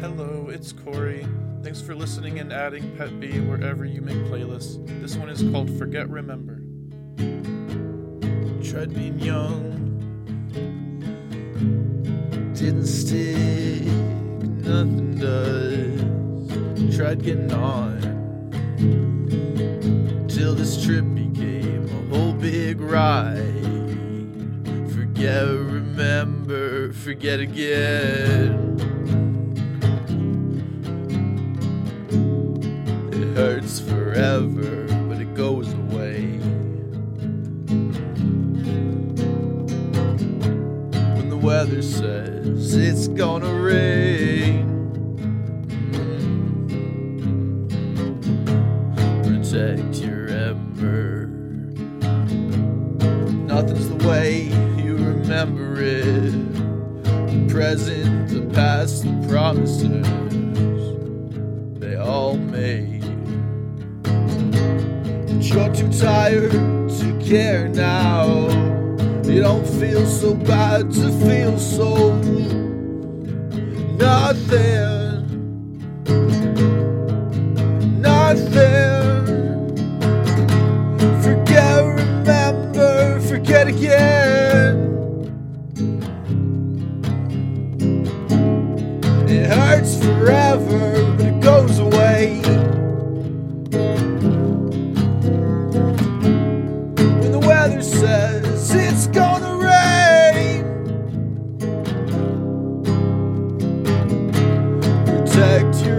Hello, it's Corey. Thanks for listening and adding Pet Bee wherever you make playlists. This one is called Forget Remember. Tried being young, didn't stick, nothing does. Tried getting on, till this trip became a whole big ride. Forget, remember, forget again. Hurts forever, but it goes away. When the weather says it's gonna rain, protect your ember. Nothing's the way you remember it. The present, the past, the promises they all made. You're too tired to care now. You don't feel so bad to feel so nothing. Nothing. Forget, remember, forget again. It hurts forever, protect